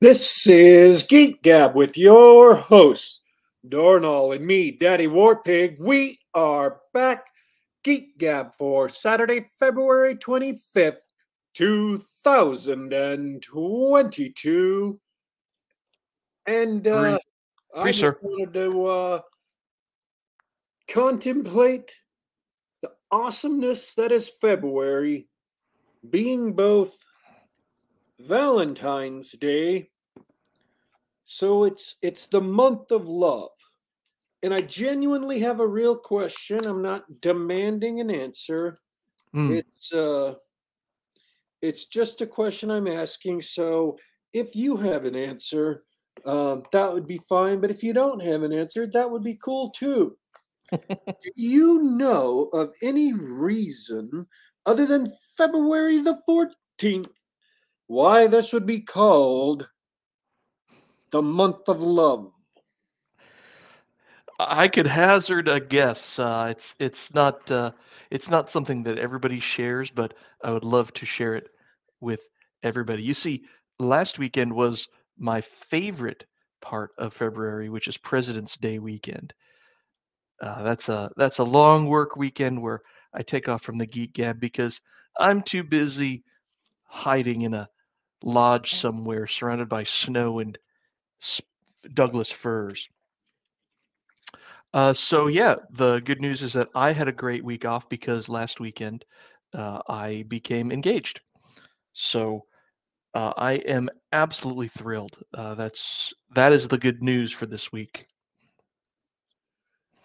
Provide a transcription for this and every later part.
This is Geek Gab with your hosts, Dornall and me, Daddy Warpig. We are back, Geek Gab, for Saturday, February 25th, 2022. And uh, I just sir. wanted to uh, contemplate the awesomeness that is February, being both Valentine's Day. So it's it's the month of love. And I genuinely have a real question. I'm not demanding an answer. Hmm. It's uh it's just a question I'm asking. So if you have an answer, um, that would be fine. But if you don't have an answer, that would be cool too. Do you know of any reason other than February the 14th why this would be called the month of love? I could hazard a guess. Uh, it's it's not uh, it's not something that everybody shares, but I would love to share it with everybody. You see, last weekend was my favorite part of February, which is President's Day weekend. Uh, that's a that's a long work weekend where I take off from the Geek Gab because I'm too busy hiding in a lodge somewhere surrounded by snow and Douglas firs. Uh, so yeah, the good news is that I had a great week off because last weekend uh, I became engaged. So uh, I am absolutely thrilled. Uh, that's that is the good news for this week.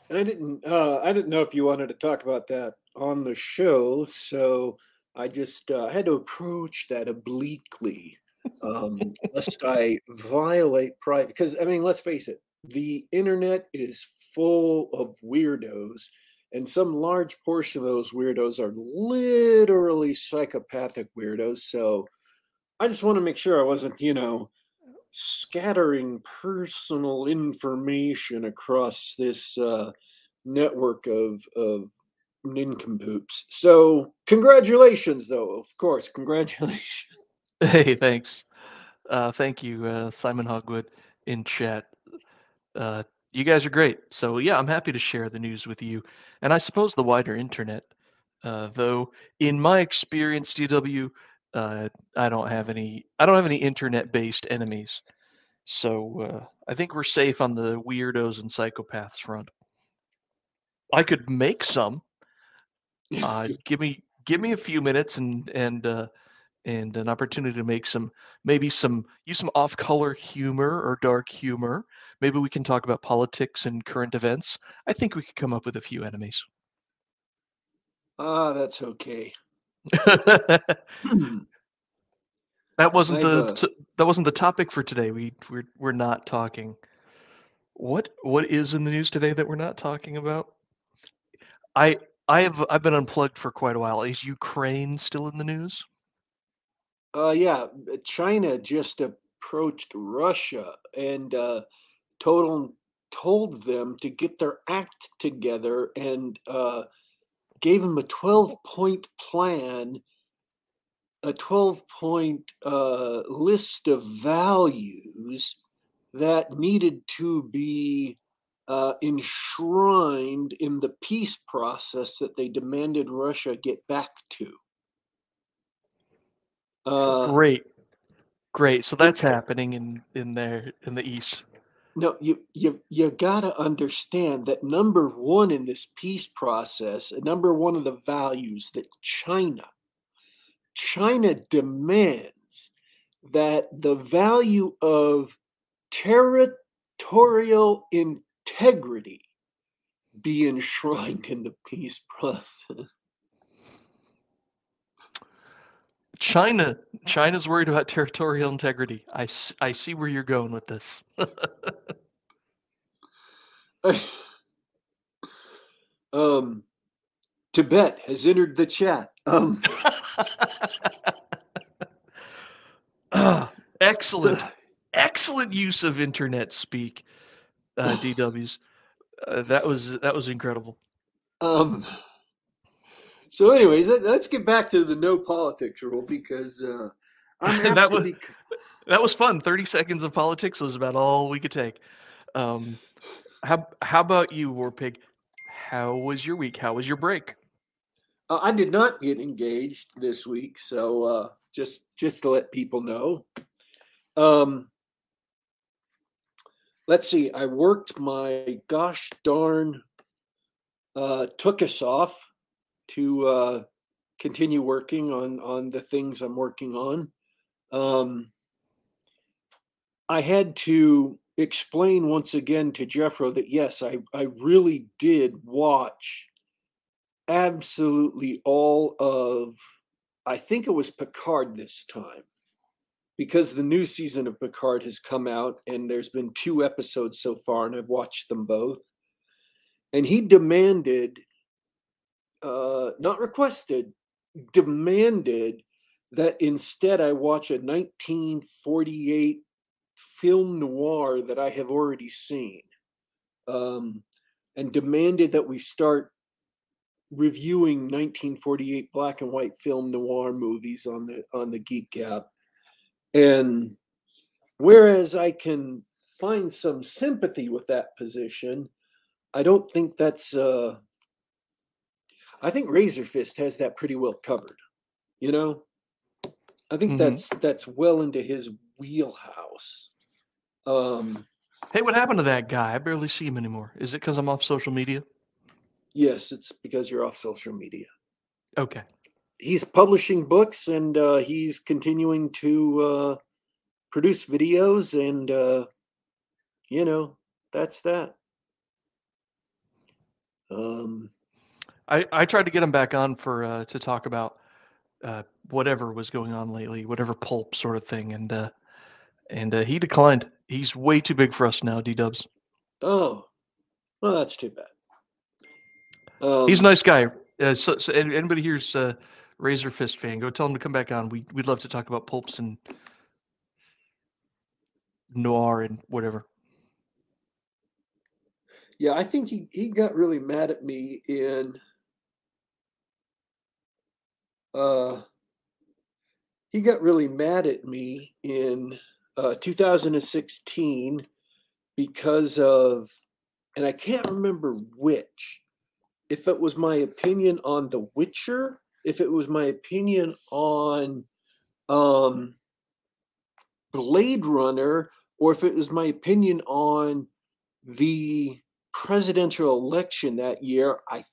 I didn't uh, I didn't know if you wanted to talk about that on the show, so I just uh, had to approach that obliquely, um, lest I violate private. Because I mean, let's face it, the internet is full of weirdos, and some large portion of those weirdos are literally psychopathic weirdos. So I just want to make sure I wasn't, you know, scattering personal information across this uh, network of of nincompoops. So congratulations, though. Of course, congratulations. Hey, thanks. Uh, thank you, uh, Simon Hogwood in chat. Uh, you guys are great. So yeah, I'm happy to share the news with you, and I suppose the wider internet. Uh, though, in my experience, DW, uh, I don't have any. I don't have any internet-based enemies. So uh, I think we're safe on the weirdos and psychopaths front. I could make some. Uh, give me give me a few minutes and and uh, and an opportunity to make some maybe some use some off color humor or dark humor. Maybe we can talk about politics and current events. I think we could come up with a few enemies. Ah, that's okay. that wasn't the uh, that wasn't the topic for today. We we're we're not talking. What what is in the news today that we're not talking about? I I have I've been unplugged for quite a while. Is Ukraine still in the news? Uh, yeah, uh, China just approached Russia and uh, told told them to get their act together and uh, gave them a twelve point plan, a twelve point uh, list of values that needed to be uh, enshrined in the peace process that they demanded Russia get back to. Uh, Great. Great. So that's happening in in there in the east. No, you you you gotta understand that number one in this peace process, number one of the values that China, China demands that the value of territorial integrity be enshrined in the peace process. China China's worried about territorial integrity. I, I see where you're going with this. um, Tibet has entered the chat. Um, Ah, excellent. Excellent use of internet speak, uh, DWs. Uh, that was that was incredible. Um. So, anyways, let, us get back to the no politics rule because uh, that was be... that was fun. Thirty seconds of politics was about all we could take. Um, how how about you, Warpig? How was your week? How was your break? Uh, I did not get engaged this week, so uh, just just to let people know. Um, let's see. I worked my gosh darn uh, took us off to uh, continue working on on the things I'm working on. Um, I had to explain once again to Jeffro that yes, I I really did watch absolutely all of. I think it was Picard this time because the new season of Picard has come out and there's been two episodes so far and I've watched them both and he demanded, uh, not requested, demanded that instead I watch a 1948 film noir that I have already seen, um, and demanded that we start reviewing 1948 black and white film noir movies on the on the Geek Gab. And whereas I can find some sympathy with that position, I don't think that's. Uh, I think Razorfist has that pretty well covered. You know, I think mm-hmm. that's that's well into his wheelhouse. Um, hey, what happened to that guy? I barely see him anymore. Is it because I'm off social media? Yes, it's because you're off social media. Okay. He's publishing books and uh, he's continuing to uh, produce videos, and uh, you know that's that. Um, I I tried to get him back on for uh, to talk about uh, whatever was going on lately, whatever pulp sort of thing, and uh, and uh, he declined. He's way too big for us now, D Dubs. Oh, well, that's too bad. Um, He's a nice guy. Uh, so, so anybody here's uh, Razorfist fan, go tell him to come back on. We we'd love to talk about pulps and noir and whatever. Yeah, I think he, he got really mad at me in uh he got really mad at me in uh 2016 because of and I can't remember which if it was my opinion on The Witcher, if it was my opinion on um Blade Runner or if it was my opinion on the presidential election that year, I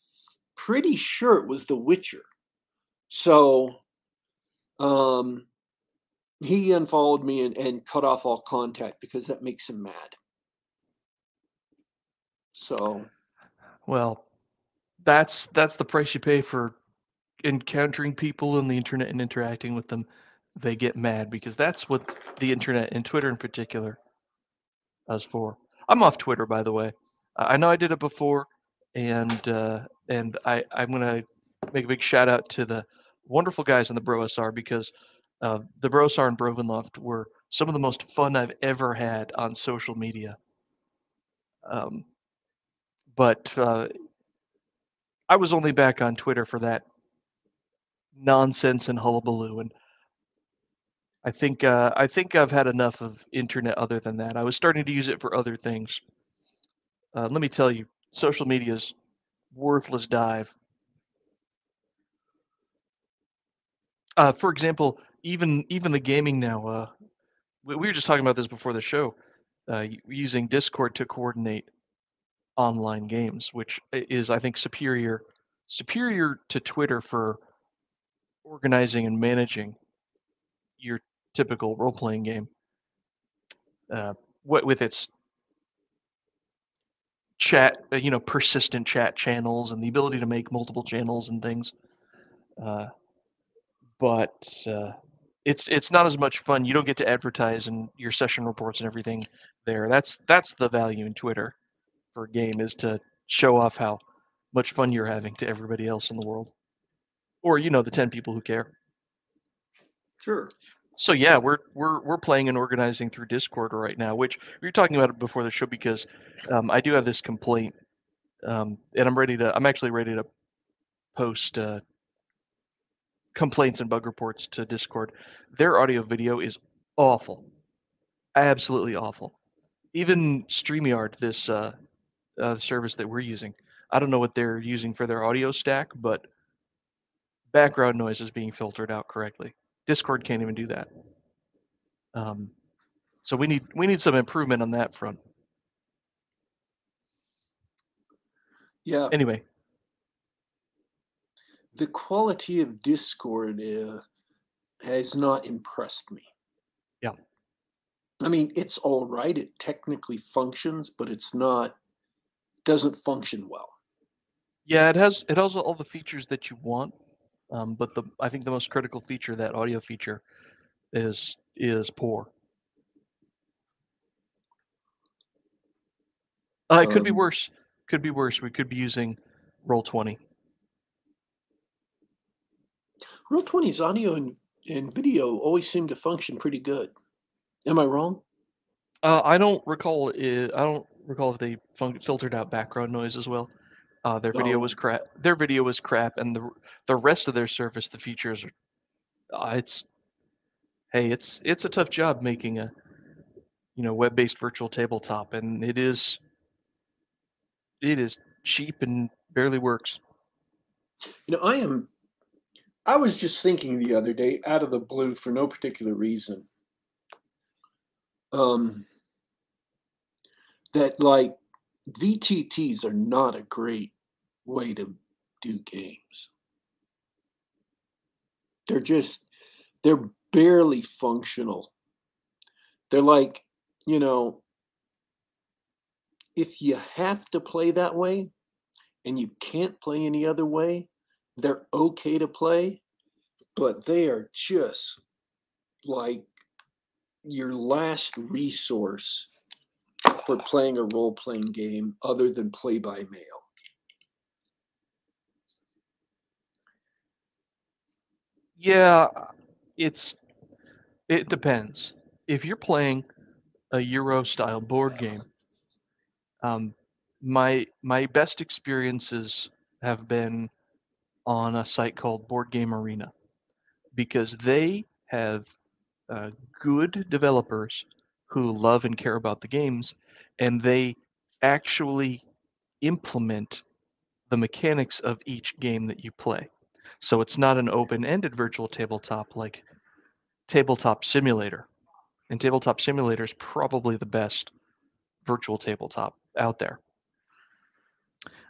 pretty sure it was The Witcher. So um, he unfollowed me and, and cut off all contact because that makes him mad. So, well, that's that's the price you pay for encountering people on the internet and interacting with them. They get mad because that's what the internet and Twitter in particular is for. I'm off Twitter, by the way. I know I did it before, and uh, and I I'm gonna make a big shout out to the wonderful guys in the BroSR because uh, the BroSR and Brovenloft were some of the most fun I've ever had on social media. Um, but uh, I was only back on Twitter for that nonsense and hullabaloo, and I think uh, I think I've had enough of internet other than that. I was starting to use it for other things. Uh, let me tell you, social media is worthless dive. Uh, for example, even even the gaming now. Uh, we, we, were just talking about this before the show. Uh, using Discord to coordinate online games, which is I think superior superior to Twitter for organizing and managing your typical role playing game. Uh, with its chat, uh, you know, persistent chat channels and the ability to make multiple channels and things. Uh, but uh, it's it's not as much fun. You don't get to advertise and your session reports and everything there. That's that's the value in Twitter for a game is to show off how much fun you're having to everybody else in the world, or you know, the ten people who care. Sure so yeah, we're we're we're playing and organizing through Discord right now, which we were talking about it before the show because um, I do have this complaint, um, and I'm ready to. I'm actually ready to post uh, complaints and bug reports to Discord. Their audio video is awful, absolutely awful. Even Streamyard, this uh, uh, service that we're using, I don't know what they're using for their audio stack, but background noise is being filtered out correctly. Discord can't even do that. Um, so we need we need some improvement on that front. Yeah. Anyway, the quality of Discord uh, has not impressed me. Yeah. I mean, it's all right. It technically functions, but it's not doesn't function well. Yeah, it has it has all the features that you want, um, but the I think the most critical feature, that audio feature, is is poor. Uh, it could be Um, worse. Could be worse. We could be using Roll Twenty. Roll 20's audio and, and video always seem to function pretty good. Am I wrong? Uh, I don't recall. It, I don't recall if they fun- filtered out background noise as well. Uh, their video was crap. Their video was crap, and the the rest of their service, the features, are. Uh, it's. Hey, it's it's a tough job making a, you know, web-based virtual tabletop, and it is. It is cheap and barely works. You know, I am. I was just thinking the other day, out of the blue, for no particular reason, um, that like VTTs are not a great way to do games. They're just, they're barely functional. They're like, you know, if you have to play that way and you can't play any other way, they're okay to play, but they are just like your last resource for playing a role playing game other than play by mail. Yeah, it's it depends. If you're playing a Euro style board game, um, my my best experiences have been on a site called Board Game Arena because they have uh, good developers who love and care about the games, and they actually implement the mechanics of each game that you play. So it's not an open-ended virtual tabletop like Tabletop Simulator. And Tabletop Simulator is probably the best virtual tabletop out there.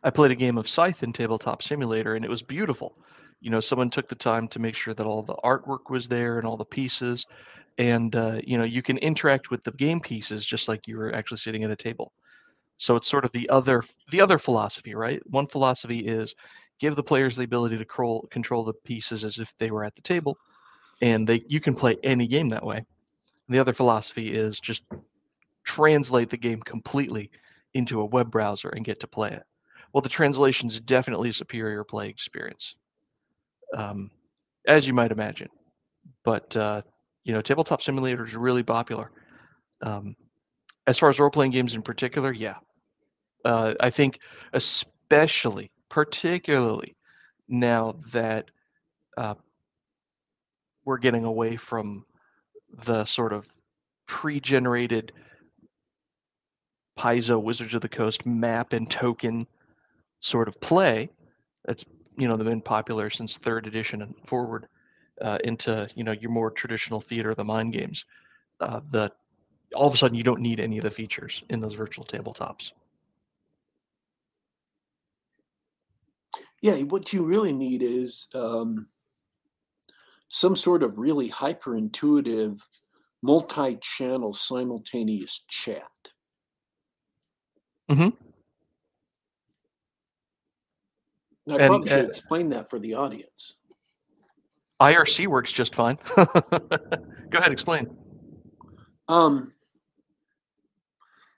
I played a game of Scythe in Tabletop Simulator and it was beautiful. You know, someone took the time to make sure that all the artwork was there and all the pieces. And, uh, you know, you can interact with the game pieces just like you were actually sitting at a table. So it's sort of the other the other philosophy, right? One philosophy is give the players the ability to control control the pieces as if they were at the table, and they you can play any game that way. And the other philosophy is just translate the game completely into a web browser and get to play it. Well, the translation is definitely a superior play experience, um, as you might imagine. But uh, you know, tabletop simulator is really popular. Um, as far as role playing games in particular, yeah, uh, I think especially, particularly now that uh, we're getting away from the sort of pre-generated Paizo Wizards of the Coast map and token sort of play that's you know been popular since third edition and forward uh, into you know your more traditional theater of the mind games. Uh, the all of a sudden you don't need any of the features in those virtual tabletops. Yeah, what you really need is um, some sort of really hyper intuitive, multi channel simultaneous chat. Mhm. And I And, probably should uh, explain that for the audience. IRC works just fine. Go ahead, explain. Um,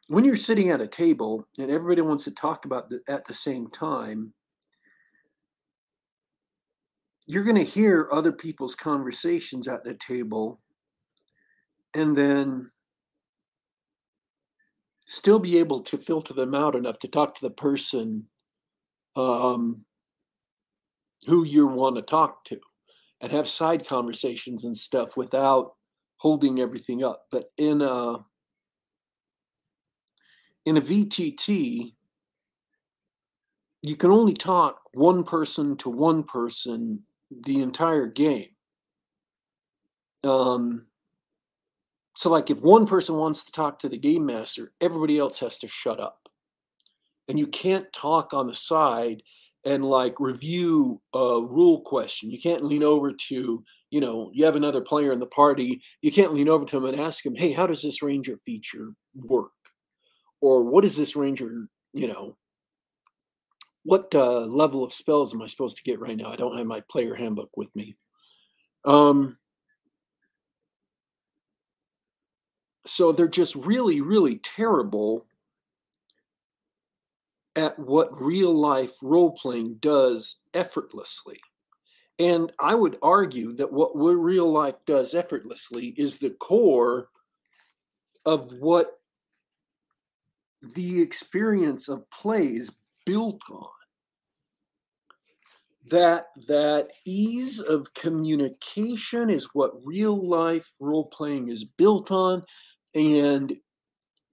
when you're sitting at a table and everybody wants to talk about the, at the same time, you're going to hear other people's conversations at the table and then still be able to filter them out enough to talk to the person um, who you want to talk to. And have side conversations and stuff without holding everything up. But in a in a VTT, you can only talk one person to one person the entire game. Um, so, like, if one person wants to talk to the game master, everybody else has to shut up. And you can't talk on the side and like review a rule question. You can't lean over to, you know, you have another player in the party. You can't lean over to him and ask him, hey, how does this ranger feature work? Or what is this ranger, you know, what uh, level of spells am I supposed to get right now? I don't have my player handbook with me. Um, so they're just really, really terrible at what real life role playing does effortlessly. And I would argue that what real life does effortlessly is the core of what the experience of play is built on. That that ease of communication is what real life role playing is built on. And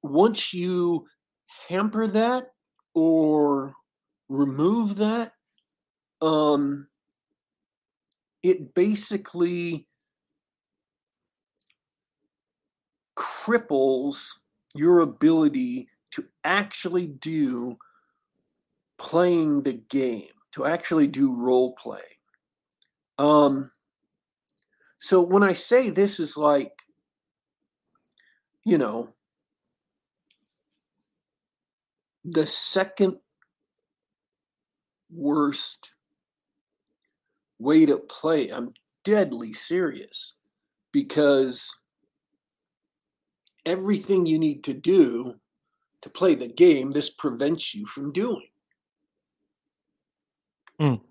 once you hamper that, or remove that, um, it basically cripples your ability to actually do playing the game, to actually do role play. Um, so when I say this is like, you know, the second worst way to play. I'm deadly serious because everything you need to do to play the game, this prevents you from doing. Mm.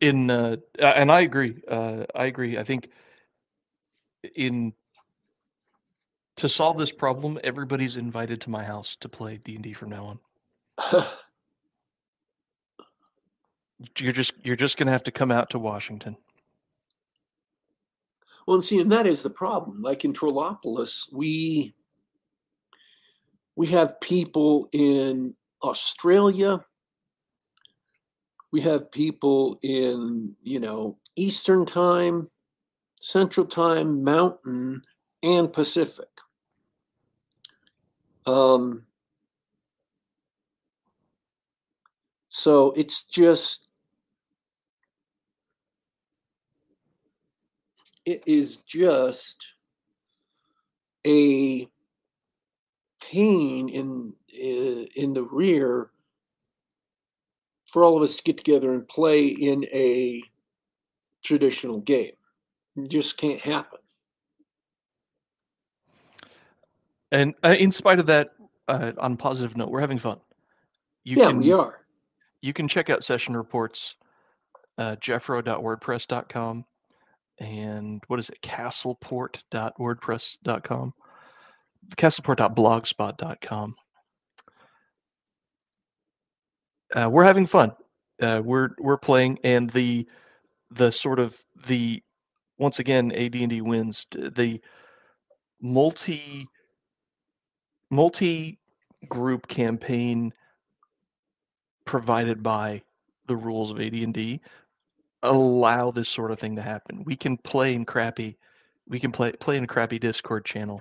In uh, and I agree. Uh, I agree. I think in to solve this problem, everybody's invited to my house to play D and D from now on. you're just you're just gonna have to come out to Washington. Well, and see, and that is the problem. Like in Trollopolis, we we have people in Australia. We have people in, you know, Eastern time, Central time, Mountain, and Pacific. Um, so it's just it is just a pain in in the rear for all of us to get together and play in a traditional game. It just can't happen. And uh, in spite of that, uh, on positive note, we're having fun. You yeah, can, we are. You can check out session reports, uh, jeffro.wordpress.com, and what is it, castleport.wordpress.com, castleport.blogspot.com. Uh, we're having fun. Uh, we're we're playing, and the the sort of the once again AD&D wins the multi multi-group campaign provided by the rules of AD&D allow this sort of thing to happen. We can play in crappy, we can play play in a crappy Discord channel,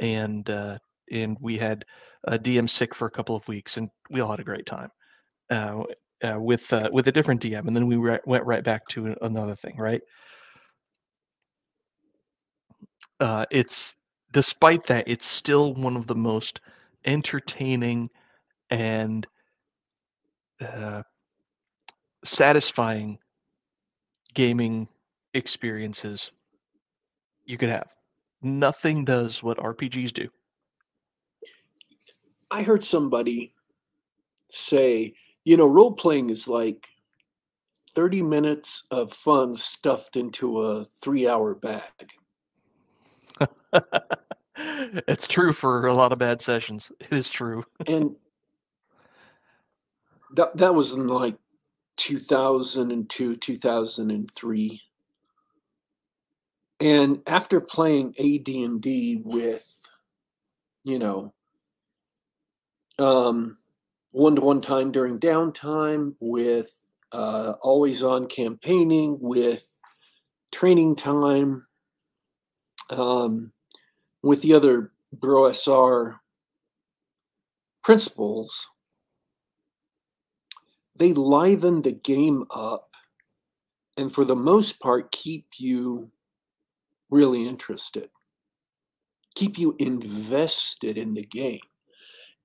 and uh, and we had a DM sick for a couple of weeks, and we all had a great time uh, uh, with uh, with a different DM, and then we re- went right back to another thing, right? Uh, it's despite that, it's still one of the most entertaining and uh, satisfying gaming experiences you could have. Nothing does what RPGs do. I heard somebody say, you know, role playing is like 30 minutes of fun stuffed into a three hour bag. it's true for a lot of bad sessions. It is true. and that that was in like 2002, 2003. And after playing AD&D with, you know, um, one-to-one time during downtime, with uh, always on campaigning, with training time, um, with the other BroSR principles, they liven the game up and for the most part keep you really interested, keep you invested in the game.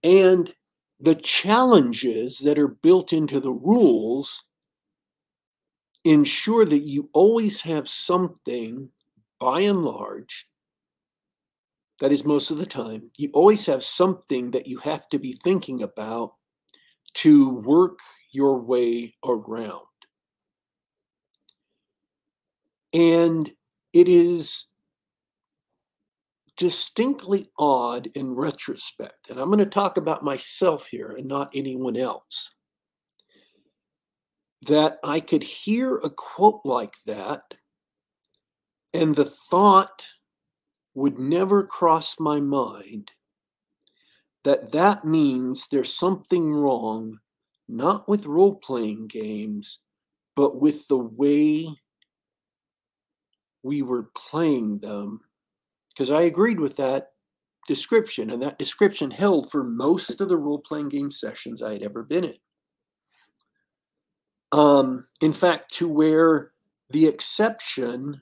And the challenges that are built into the rules ensure that you always have something, by and large, that is most of the time, you always have something that you have to be thinking about to work your way around. And it is distinctly odd in retrospect. And I'm going to talk about myself here and not anyone else. That I could hear a quote like that, and the thought would never cross my mind that that means there's something wrong, not with role playing games, but with the way we were playing them. Because I agreed with that description, and that description held for most of the role playing game sessions I had ever been in. Um, in fact, to where the exception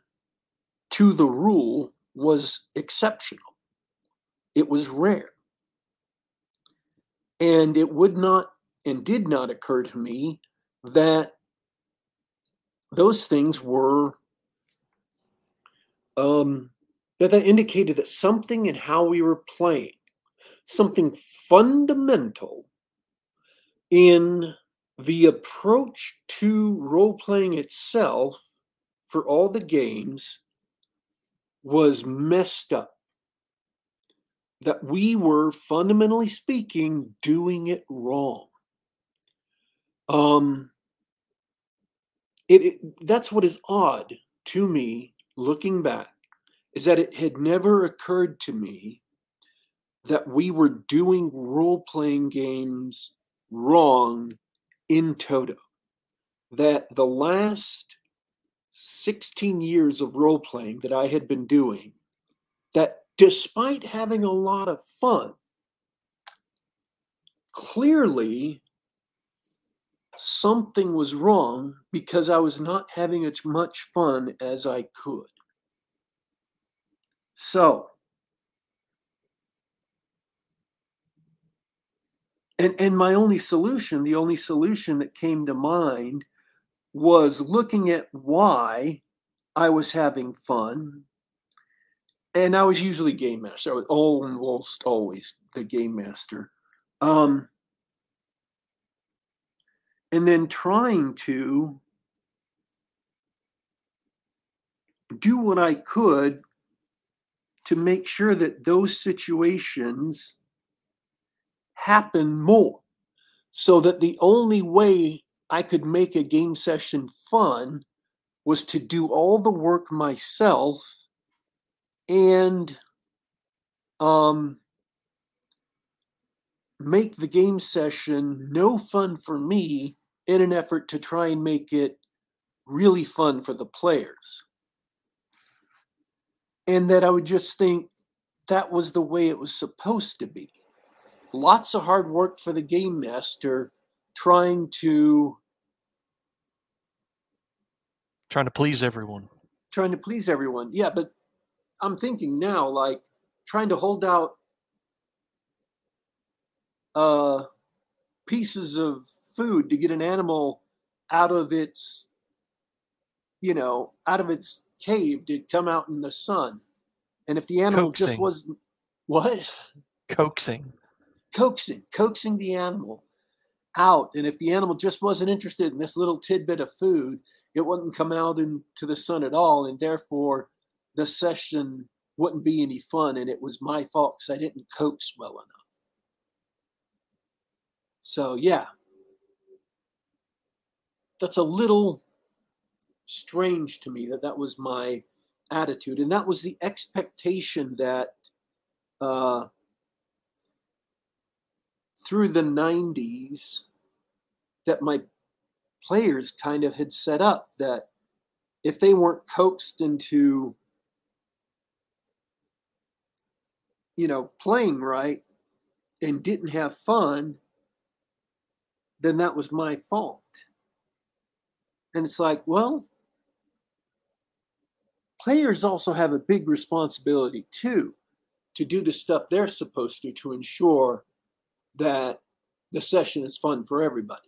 to the rule was exceptional, it was rare. And it would not and did not occur to me that those things were um, that that indicated that something in how we were playing, something fundamental in the approach to role playing itself for all the games was messed up that we were fundamentally speaking doing it wrong. Um, it, it, that's what is odd to me looking back is that it had never occurred to me that we were doing role playing games wrong in toto. That the last 16 years of role playing that I had been doing, that despite having a lot of fun, clearly something was wrong because I was not having as much fun as I could. So, and, and my only solution, the only solution that came to mind was looking at why I was having fun and I was usually game master. I was almost always the game master. Um, and then trying to do what I could to make sure that those situations happen more. So that the only way I could make a game session fun was to do all the work myself and um, make the game session no fun for me in an effort to try and make it really fun for the players. And that I would just think that was the way it was supposed to be. Lots of hard work for the game master trying to trying to please everyone. Trying to please everyone. Yeah, but I'm thinking now, like trying to hold out uh, pieces of food to get an animal out of its, you know, out of its cave to come out in the sun. And if the animal coaxing. just wasn't what? Coaxing. Coaxing, coaxing the animal out. And if the animal just wasn't interested in this little tidbit of food, it wouldn't come out into the sun at all. And therefore, the session wouldn't be any fun, and it was my fault because I didn't coax well enough. So yeah. that's a little strange to me that that was my attitude, and that was the expectation that uh, through the '90s that my players kind of had set up that if they weren't coaxed into you know playing right and didn't have fun then that was my fault. And it's like well players also have a big responsibility too to do the stuff they're supposed to to ensure that the session is fun for everybody.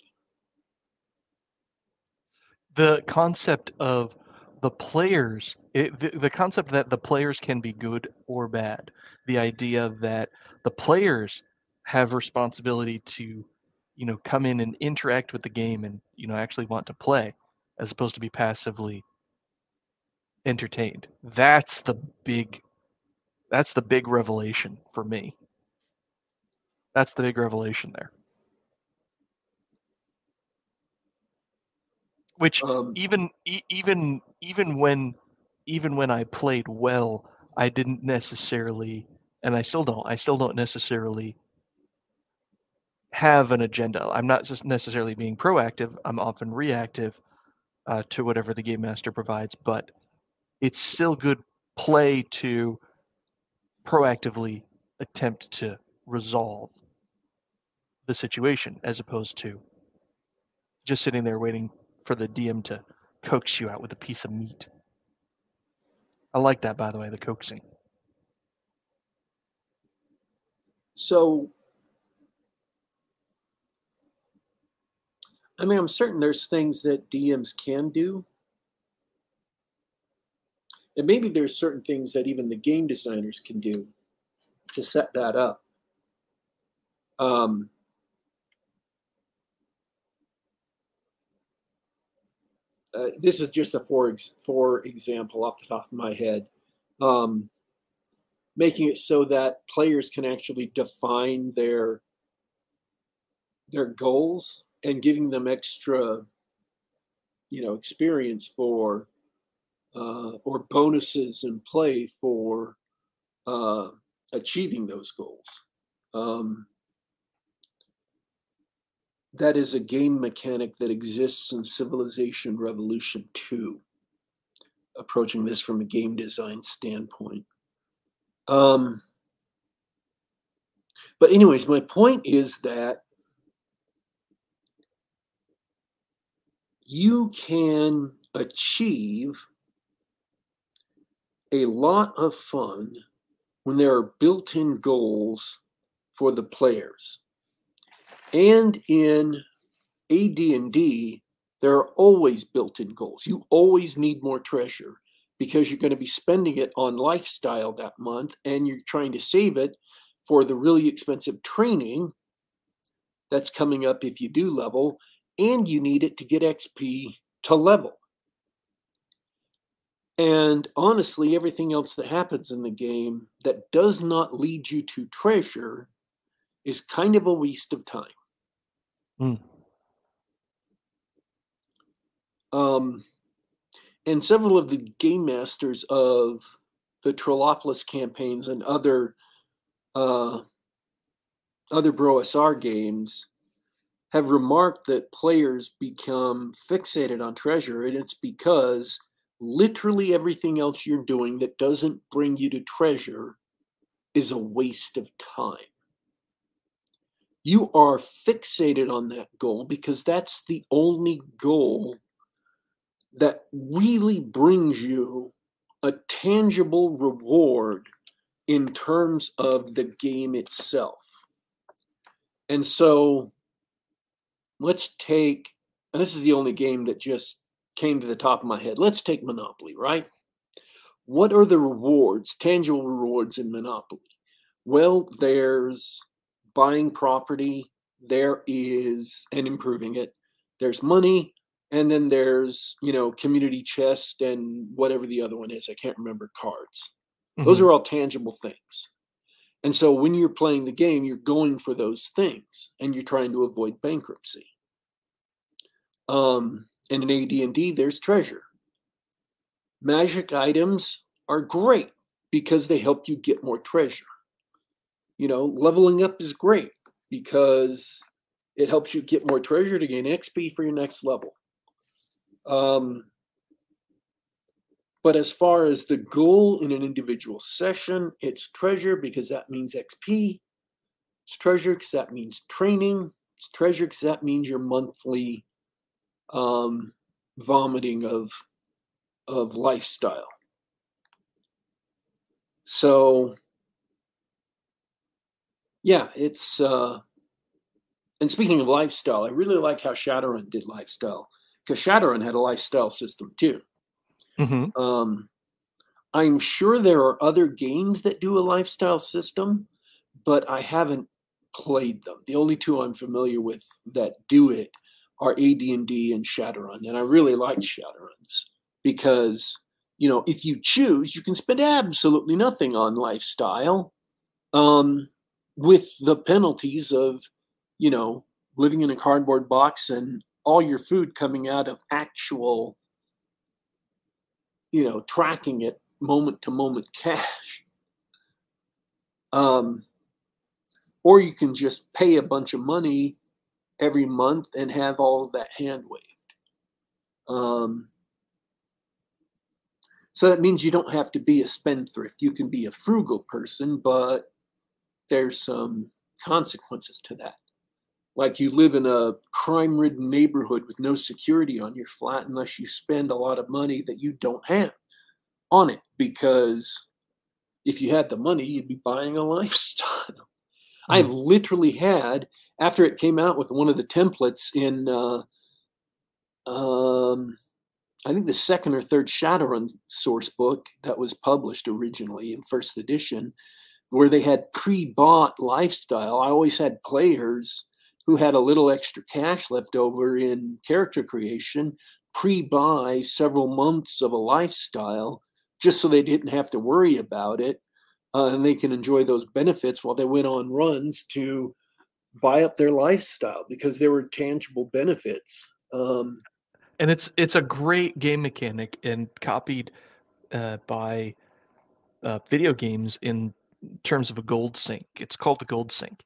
The concept of the players it, the, the concept that the players can be good or bad the idea that the players have responsibility to you know come in and interact with the game and you know actually want to play as opposed to be passively entertained. That's the big that's the big revelation for me that's the big revelation there which um, even e- even even when even when I played well, I didn't necessarily, and I still don't. I still don't necessarily have an agenda. I'm not just necessarily being proactive. I'm often reactive uh, to whatever the game master provides, but it's still good play to proactively attempt to resolve the situation as opposed to just sitting there waiting for the DM to coax you out with a piece of meat. I like that, by the way, the coaxing. So, I mean, I'm certain there's things that DMs can do. And maybe there's certain things that even the game designers can do to set that up. Um, uh, this is just a for for example off the top of my head, um, making it so that players can actually define their their goals and giving them extra, you know, experience for uh, or bonuses in play for uh, achieving those goals. Um, that is a game mechanic that exists in Civilization Revolution 2, approaching this from a game design standpoint. Um, but, anyways, my point is that you can achieve a lot of fun when there are built in goals for the players. And in AD&D, there are always built-in goals. You always need more treasure because you're going to be spending it on lifestyle that month and you're trying to save it for the really expensive training that's coming up if you do level and you need it to get XP to level. And honestly, everything else that happens in the game that does not lead you to treasure is kind of a waste of time. Mm. Um, and several of the game masters of the Trollopolis campaigns and other uh, other BroSR games have remarked that players become fixated on treasure, and it's because literally everything else you're doing that doesn't bring you to treasure is a waste of time you are fixated on that goal because that's the only goal that really brings you a tangible reward in terms of the game itself. And so let's take, and this is the only game that just came to the top of my head. Let's take Monopoly, right? What are the rewards, tangible rewards in Monopoly? Well, there's buying property, there is, and improving it, there's money, and then there's, you know, community chest and whatever the other one is. I can't remember cards. Mm-hmm. Those are all tangible things. And so when you're playing the game, you're going for those things and you're trying to avoid bankruptcy. Um, And in AD&D, there's treasure. Magic items are great because they help you get more treasure. You know, leveling up is great because it helps you get more treasure to gain XP for your next level. Um, but as far as the goal in an individual session, it's treasure because that means XP. It's treasure because that means training. It's treasure because that means your monthly um, vomiting of of lifestyle. So yeah, it's uh and speaking of lifestyle, I really like how Shadowrun did lifestyle because Shadowrun had a lifestyle system too. Mm-hmm. Um, I'm sure there are other games that do a lifestyle system, but I haven't played them. The only two I'm familiar with that do it are AD&D and Shadowrun, and I really like Shadowruns because you know if you choose, you can spend absolutely nothing on lifestyle, um, with the penalties of you know living in a cardboard box and all your food coming out of actual you know tracking it moment to moment cash. Um, or you can just pay a bunch of money every month and have all of that hand waved. Um, so that means you don't have to be a spendthrift. You can be a frugal person but there's some consequences to that like you live in a crime ridden neighborhood with no security on your flat unless you spend a lot of money that you don't have on it because if you had the money you'd be buying a lifestyle mm. i literally had after it came out with one of the templates in uh, um, i think the second or third shadowrun source book that was published originally in first edition where they had pre-bought lifestyle i always had players who had a little extra cash left over in character creation pre-buy several months of a lifestyle just so they didn't have to worry about it uh, and they can enjoy those benefits while they went on runs to buy up their lifestyle because there were tangible benefits um, and it's it's a great game mechanic and copied uh, by uh, video games in terms of a gold sink. It's called the gold sink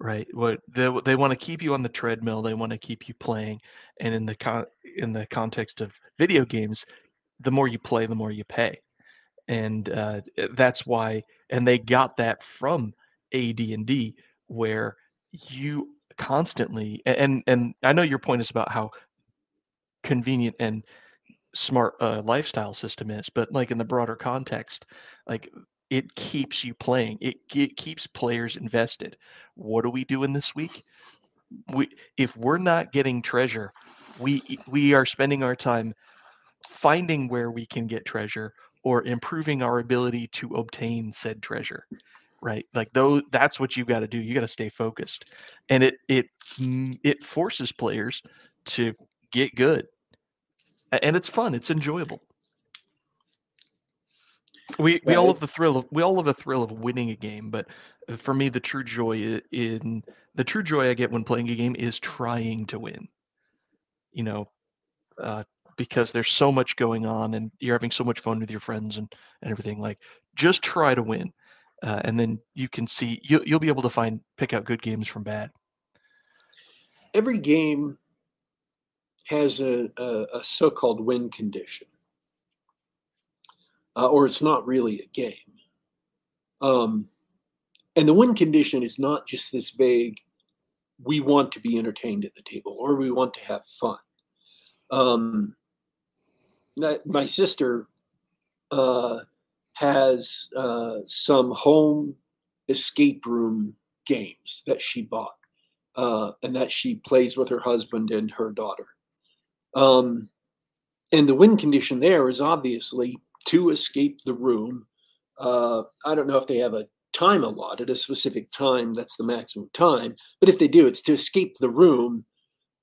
right? What they, they want to keep you on the treadmill they want to keep you playing and in the con in the context of video games the more you play the more you pay. And uh, eh, that's why and they got that from AD&D where you constantly and and I know your point is about how convenient and smart lifestyle system is but like in the broader context like it keeps you playing. It, it keeps players invested. What are we doing this week? We if we're not getting treasure, we we are spending our time finding where we can get treasure or improving our ability to obtain said treasure right like those that's what you've got to do you got to stay focused and it it mm, it forces players to get good and it's fun it's enjoyable we we all have the thrill of we all have a thrill of winning a game, but for me, the true joy in the true joy I get when playing a game is trying to win. You know, uh, because there's so much going on, and you're having so much fun with your friends and and everything. Like, just try to win, uh, and then you can see you you'll be able to find pick out good games from bad. Every game has a, a, a so-called win condition uh, or it's not really a game. Um, and the win condition is not just this vague, we want to be entertained at the table or we want to have fun. Um, my sister uh, has uh, some home escape room games that she bought uh, and that she plays with her husband and her daughter. Um, and the win condition there is obviously to escape the room. Uh, I don't know if they have a time allotted, a specific time that's the maximum time, but if they do, it's to escape the room.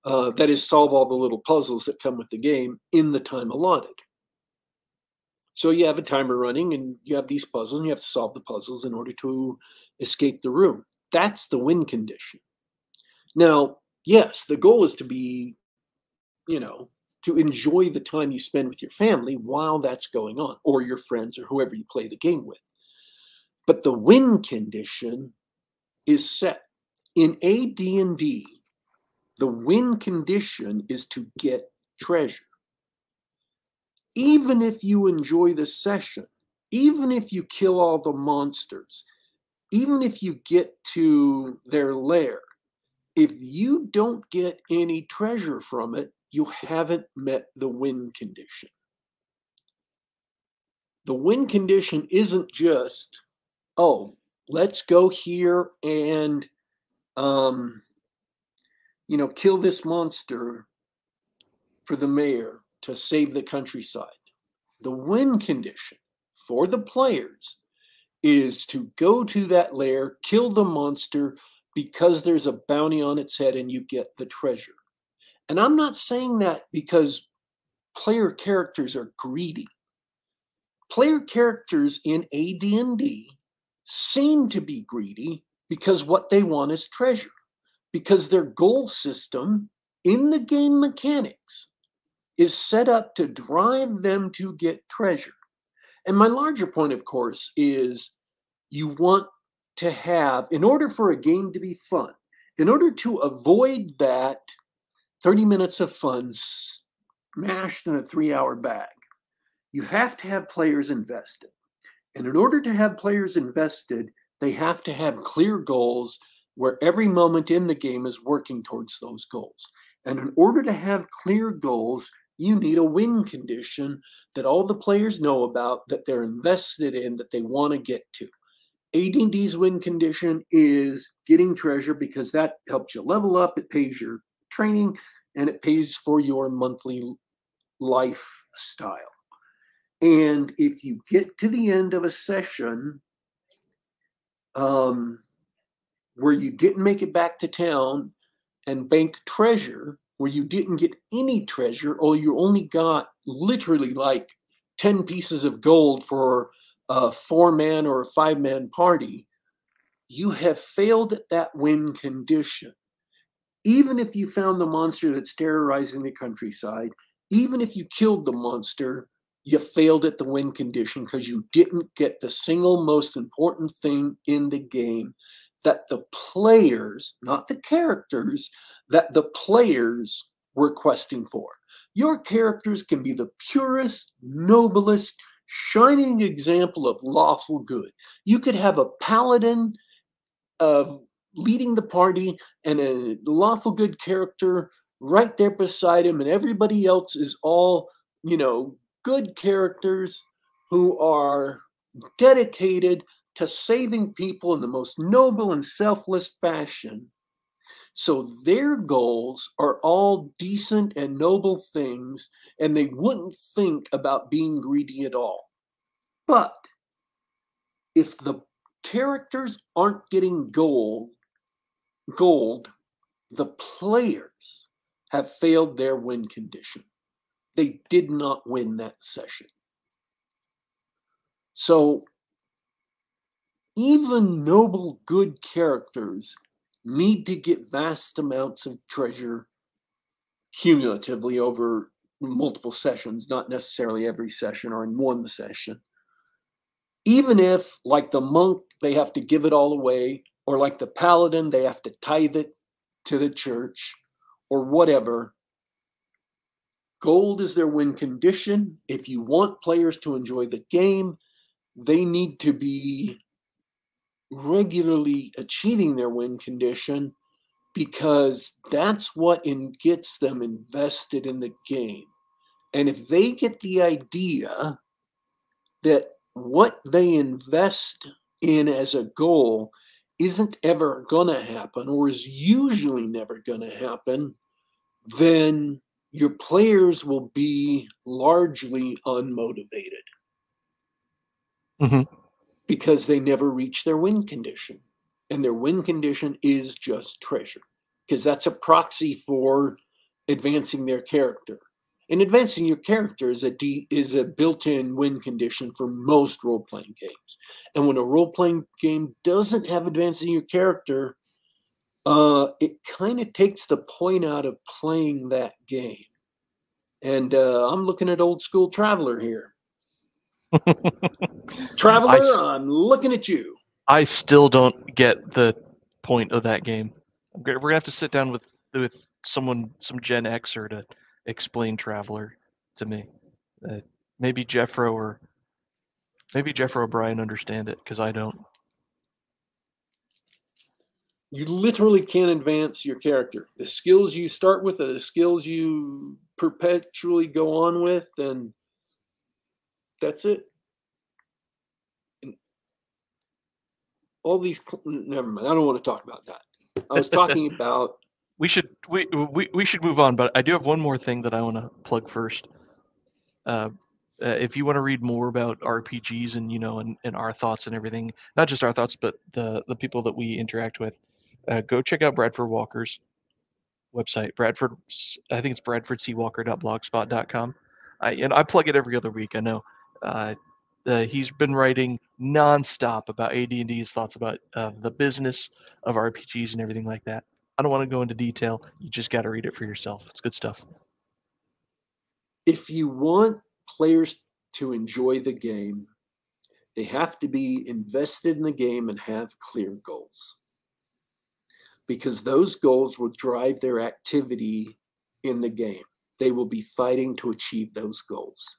Uh, that is, solve all the little puzzles that come with the game in the time allotted. So you have a timer running and you have these puzzles and you have to solve the puzzles in order to escape the room. That's the win condition. Now, yes, the goal is to be, you know, to enjoy the time you spend with your family while that's going on, or your friends, or whoever you play the game with. But the win condition is set in AD&D. The win condition is to get treasure. Even if you enjoy the session, even if you kill all the monsters, even if you get to their lair, if you don't get any treasure from it, you haven't met the win condition. The win condition isn't just, oh, let's go here and, um, you know, kill this monster for the mayor to save the countryside. The win condition for the players is to go to that lair, kill the monster because there's a bounty on its head and you get the treasure. And I'm not saying that because player characters are greedy. Player characters in AD&D seem to be greedy because what they want is treasure. Because their goal system in the game mechanics is set up to drive them to get treasure. And my larger point, of course, is you want to have, in order for a game to be fun, in order to avoid that 30 minutes of fun smashed in a three hour bag, you have to have players invested. And in order to have players invested, they have to have clear goals where every moment in the game is working towards those goals. And in order to have clear goals, you need a win condition that all the players know about, that they're invested in, that they want to get to. AD&D's win condition is getting treasure because that helps you level up, it pays your training, and it pays for your monthly lifestyle. And if you get to the end of a session um, where you didn't make it back to town and bank treasure, where you didn't get any treasure, or you only got literally like 10 pieces of gold for a four man or a five man party, you have failed at that win condition. Even if you found the monster that's terrorizing the countryside, even if you killed the monster, you failed at the win condition because you didn't get the single most important thing in the game that the players, not the characters, that the players were questing for. Your characters can be the purest, noblest, shining example of lawful good. You could have a paladin of leading the party and a lawful good character right there beside him, and everybody else is all, you know, good characters who are dedicated to saving people in the most noble and selfless fashion. So their goals are all decent and noble things, and they wouldn't think about being greedy at all. But if the characters aren't getting gold, gold, the players have failed their win condition. They did not win that session. So even noble, good characters need to get vast amounts of treasure cumulatively over multiple sessions, not necessarily every session or in one session. Even if, like the monk, they have to give it all away, or like the paladin, they have to tithe it to the church, or whatever, gold is their win condition. If you want players to enjoy the game, they need to be regularly achieving their win condition because that's what in, gets them invested in the game. And if they get the idea that what they invest in as a goal isn't ever going to happen or is usually never going to happen, then your players will be largely unmotivated. Mm-hmm because they never reach their win condition. And their win condition is just treasure, because that's a proxy for advancing their character. And advancing your character is a D, is a built-in win condition for most role-playing games. And when a role-playing game doesn't have advancing your character, uh, it kind of takes the point out of playing that game. And uh, I'm looking at old school Traveller here. Traveller, I, I'm looking at you. I still don't get the point of that game. We're gonna have to sit down with with someone, some Gen Xer, to explain Traveller to me. Uh, maybe Jeffro or maybe Jeffro O'Brien understand it because I don't. You literally can't advance your character. The skills you start with are the skills you perpetually go on with, and that's it. And all these, never mind. I don't want to talk about that. I was talking about. We should we, we we should move on, but I do have one more thing that I want to plug first. Uh, uh, if you want to read more about RPGs and you know and, and our thoughts and everything, not just our thoughts, but the the people that we interact with, uh, go check out Bradford Walker's website. Bradford, I think it's bradfordcwalker.blogspot.com. I and I plug it every other week. I know. Uh, uh, he's been writing nonstop about AD&D, his thoughts about uh, the business of RPGs and everything like that. I don't want to go into detail. You just got to read it for yourself. It's good stuff. If you want players to enjoy the game, they have to be invested in the game and have clear goals. Because those goals will drive their activity in the game. They will be fighting to achieve those goals.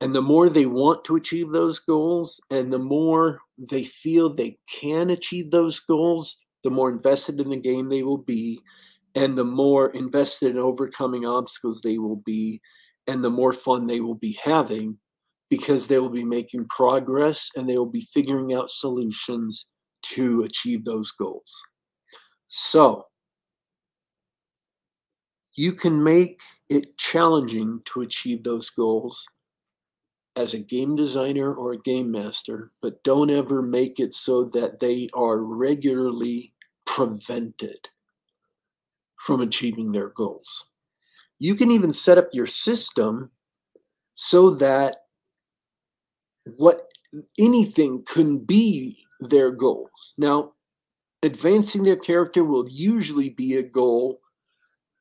And the more they want to achieve those goals and the more they feel they can achieve those goals, the more invested in the game they will be, and the more invested in overcoming obstacles they will be, and the more fun they will be having because they will be making progress and they will be figuring out solutions to achieve those goals. So, you can make it challenging to achieve those goals as a game designer or a game master, but don't ever make it so that they are regularly prevented from achieving their goals. You can even set up your system so that what anything can be their goals. Now, advancing their character will usually be a goal,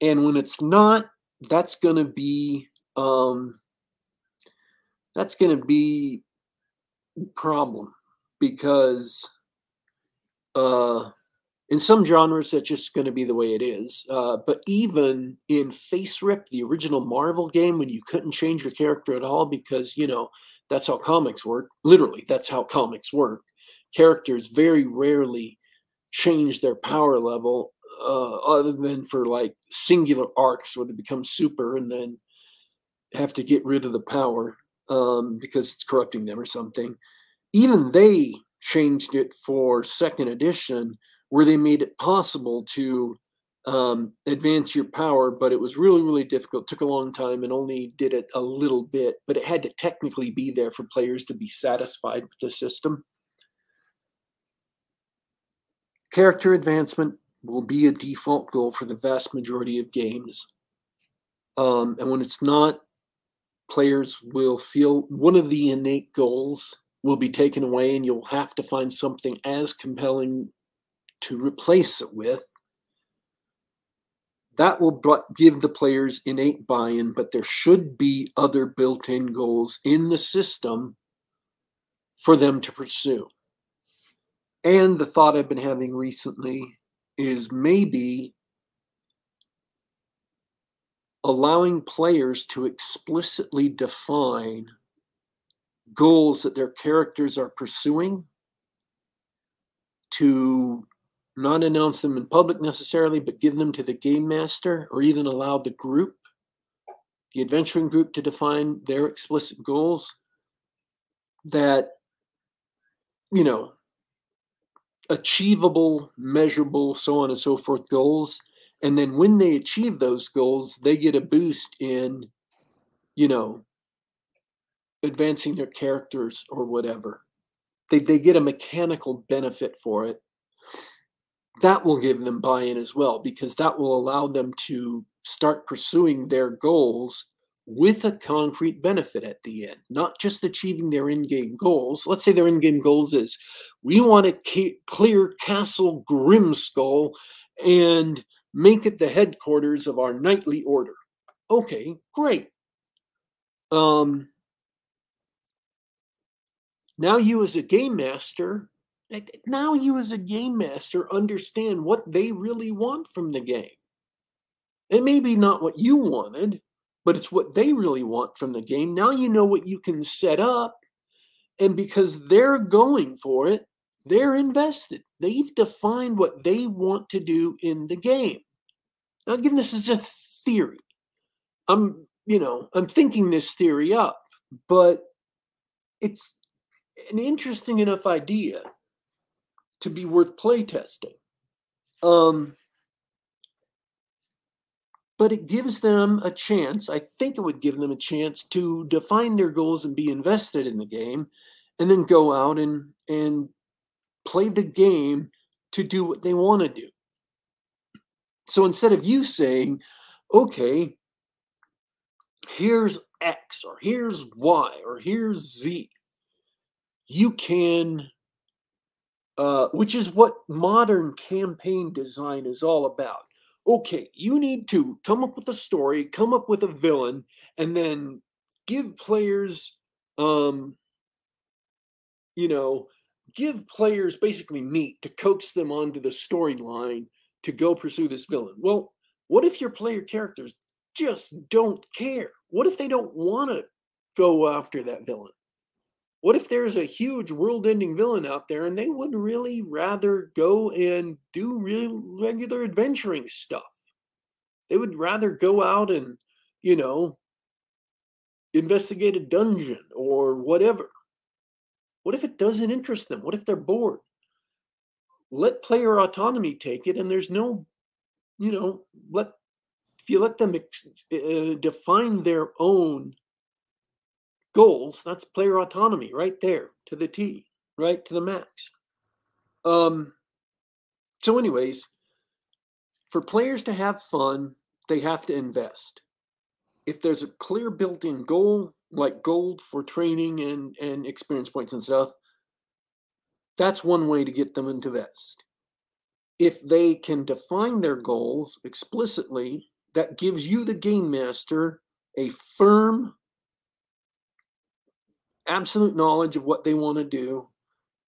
and when it's not, that's going to be um, that's going to be a problem because uh, in some genres that's just going to be the way it is. Uh, but even in FASERIP the original marvel game when you couldn't change your character at all because you know that's how comics work literally that's how comics work characters very rarely change their power level uh, other than for like singular arcs where they become super and then have to get rid of the power um, because it's corrupting them or something. Even they changed it for second edition, where they made it possible to um, advance your power, but it was really, really difficult. It took a long time and only did it a little bit, but it had to technically be there for players to be satisfied with the system. Character advancement will be a default goal for the vast majority of games. Um, and when it's not, players will feel one of the innate goals will be taken away and you'll have to find something as compelling to replace it with. That will give the players innate buy-in but there should be other built-in goals in the system for them to pursue. And the thought i've been having recently is maybe allowing players to explicitly define goals that their characters are pursuing to not announce them in public necessarily, but give them to the game master or even allow the group, the adventuring group, to define their explicit goals that, you know, achievable, measurable, so on and so forth goals and then when they achieve those goals they get a boost in you know advancing their characters or whatever. They, they get a mechanical benefit for it. That will give them buy-in as well because that will allow them to start pursuing their goals with a concrete benefit at the end not just achieving their in-game goals. Let's say their in-game goals is we want to clear castle grimskull and make it the headquarters of our knightly order. Okay, great. Um, now you as a game master, now you as a game master understand what they really want from the game. It may be not what you wanted, but it's what they really want from the game. Now you know what you can set up. And because they're going for it, they're invested. They've defined what they want to do in the game. Now, again, this is a theory. I'm, you know, I'm thinking this theory up, but it's an interesting enough idea to be worth playtesting. Um, but it gives them a chance. I think it would give them a chance to define their goals and be invested in the game, and then go out and and play the game to do what they want to do. So instead of you saying, okay, here's X or here's Y or here's Z, you can, uh, which is what modern campaign design is all about okay, you need to come up with a story, come up with a villain, and then give players, um, you know, give players basically meat to coax them onto the storyline to go pursue this villain. Well, what if your player characters just don't care? What if they don't want to go after that villain? What if there's a huge world ending villain out there and they would really rather go and do real regular adventuring stuff? They would rather go out and, you know, investigate a dungeon or whatever. What if it doesn't interest them? What if they're bored? Let player autonomy take it, and there's no, you know, let if you let them ex- uh, define their own goals, that's player autonomy right there to the T, right to the max. Um, so, anyways, for players to have fun, they have to invest. If there's a clear built in goal, like gold for training and, and experience points and stuff, that's one way to get them into invest. If they can define their goals explicitly, that gives you, the game master, a firm absolute knowledge of what they want to do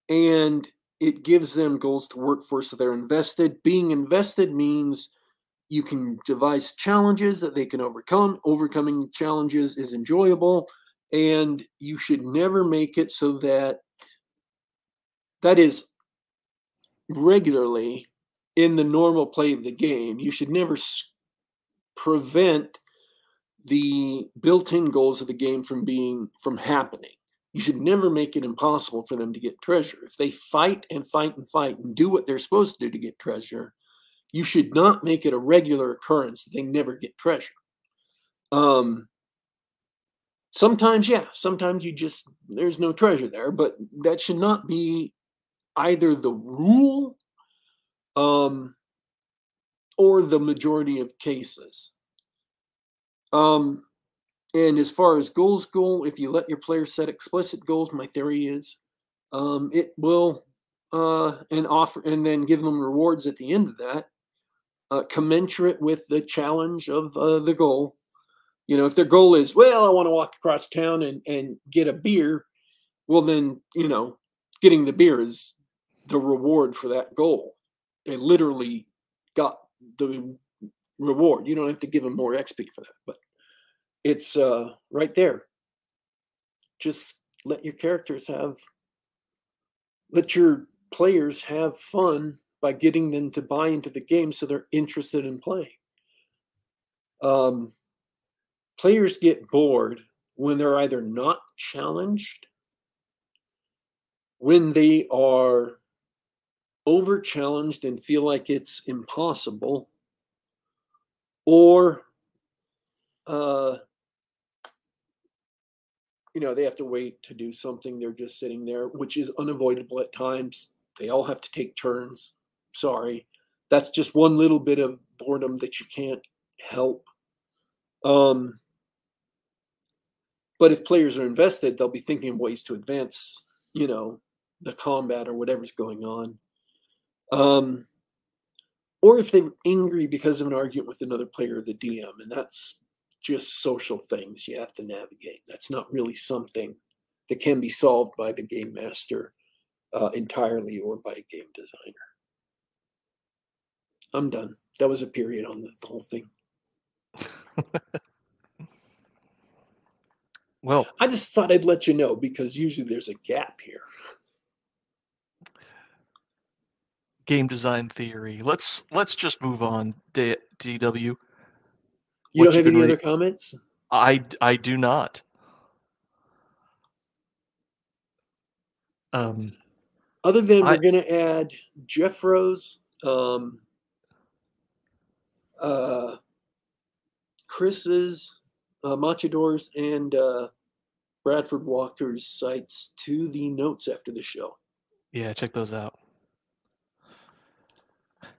and it gives them goals to work for so they're invested being invested means you can devise challenges that they can overcome. Overcoming challenges is enjoyable and you should never make it so that that is regularly in the normal play of the game. You should never prevent the built-in goals of the game from being from happening. You should never make it impossible for them to get treasure. If they fight and fight and fight and do what they're supposed to do to get treasure, you should not make it a regular occurrence that they never get treasure. Um, sometimes, yeah, sometimes you just, there's no treasure there, but that should not be either the rule um, or the majority of cases. Um, and as far as goals go, if you let your players set explicit goals, my theory is um, it will uh, and offer and then give them rewards at the end of that, uh, commensurate with the challenge of uh, the goal. You know, if their goal is, well, I want to walk across town and, and get a beer, well, then, you know, getting the beer is the reward for that goal. They literally got the reward. You don't have to give them more XP for that, but it's uh, right there. Just let your characters have, let your players have fun by getting them to buy into the game so they're interested in playing. Um, players get bored when they're either not challenged, when they are over challenged and feel like it's impossible, or uh, you know, they have to wait to do something. They're just sitting there, which is unavoidable at times. They all have to take turns. Sorry. That's just one little bit of boredom that you can't help. Um, but if players are invested, they'll be thinking of ways to advance, you know, the combat or whatever's going on. Um, or if they're angry because of an argument with another player or the DM, and that's just social things you have to navigate. That's not really something that can be solved by the game master uh, entirely or by a game designer. I'm done. That was a period on the, the whole thing. well, I just thought I'd let you know because usually there's a gap here. Game design theory. Let's let's just move on. D- DW. You don't have any other comments? I I do not. Um, Other than I, we're going to add Jeffro's, um, uh, Chris's, uh, Machador's, and uh, Bradford Walker's sites to the notes after the show. Yeah, check those out.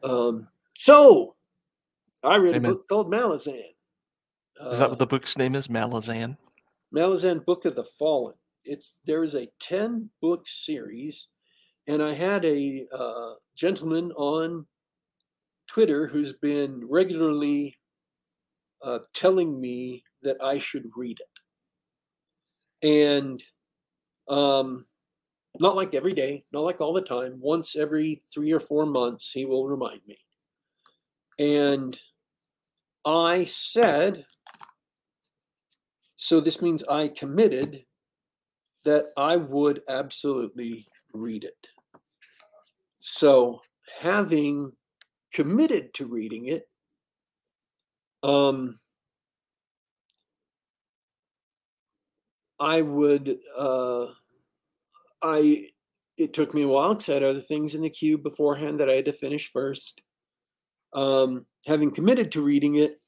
Um, so, I read Amen. a book called Malazan. Is that what uh, the book's name is? Malazan? Malazan Book of the Fallen it's there is a 10 book series and i had a uh, gentleman on twitter who's been regularly uh, telling me that i should read it and um, not like every day not like all the time once every three or four months he will remind me and i said so this means i committed that I would absolutely read it. So, having committed to reading it, um, I would, uh, I, it took me a while because I had other things in the queue beforehand that I had to finish first. Um, having committed to reading it,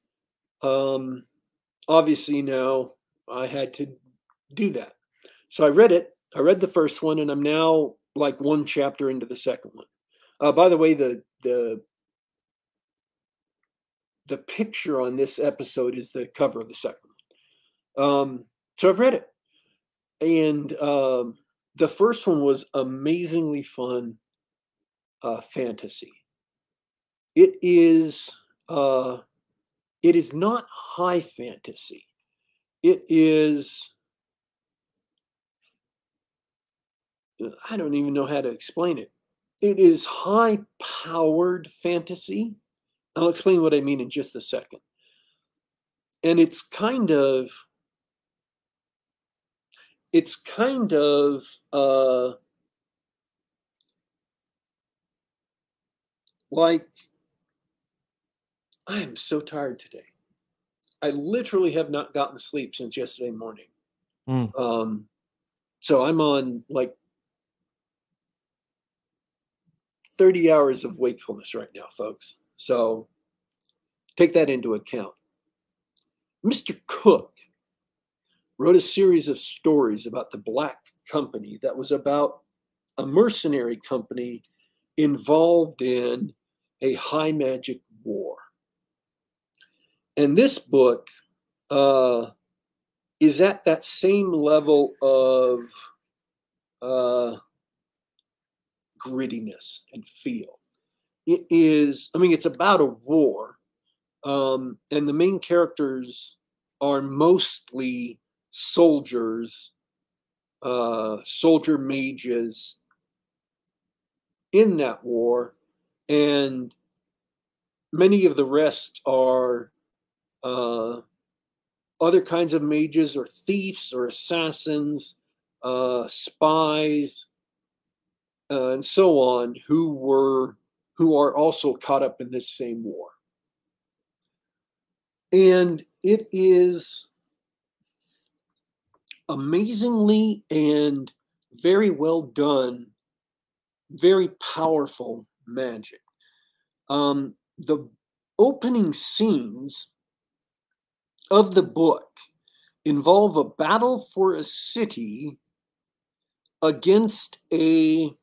um, obviously now I had to do that. So I read it. I read the first one, and I'm now like one chapter into the second one. Uh, by the way, the the the picture on this episode is the cover of the second. Um, so I've read it, and um, the first one was amazingly fun uh, fantasy. It is uh, it is not high fantasy. It is I don't even know how to explain it. It is high powered fantasy. I'll explain what I mean in just a second. And it's kind of it's kind of uh, like I am so tired today. I literally have not gotten sleep since yesterday morning. Mm. Um, so I'm on like 30 hours of wakefulness right now, folks. So take that into account. Mr. Cook wrote a series of stories about the Black Company that was about a mercenary company involved in a high magic war. And this book uh, is at that same level of uh, grittiness and feel. It is, I mean, it's about a war, um, and the main characters are mostly soldiers, uh, soldier mages in that war, and many of the rest are uh, other kinds of mages or thieves or assassins, uh, spies, uh, and so on who were who are also caught up in this same war. And it is amazingly and very well done very powerful magic. Um, the opening scenes of the book involve a battle for a city against a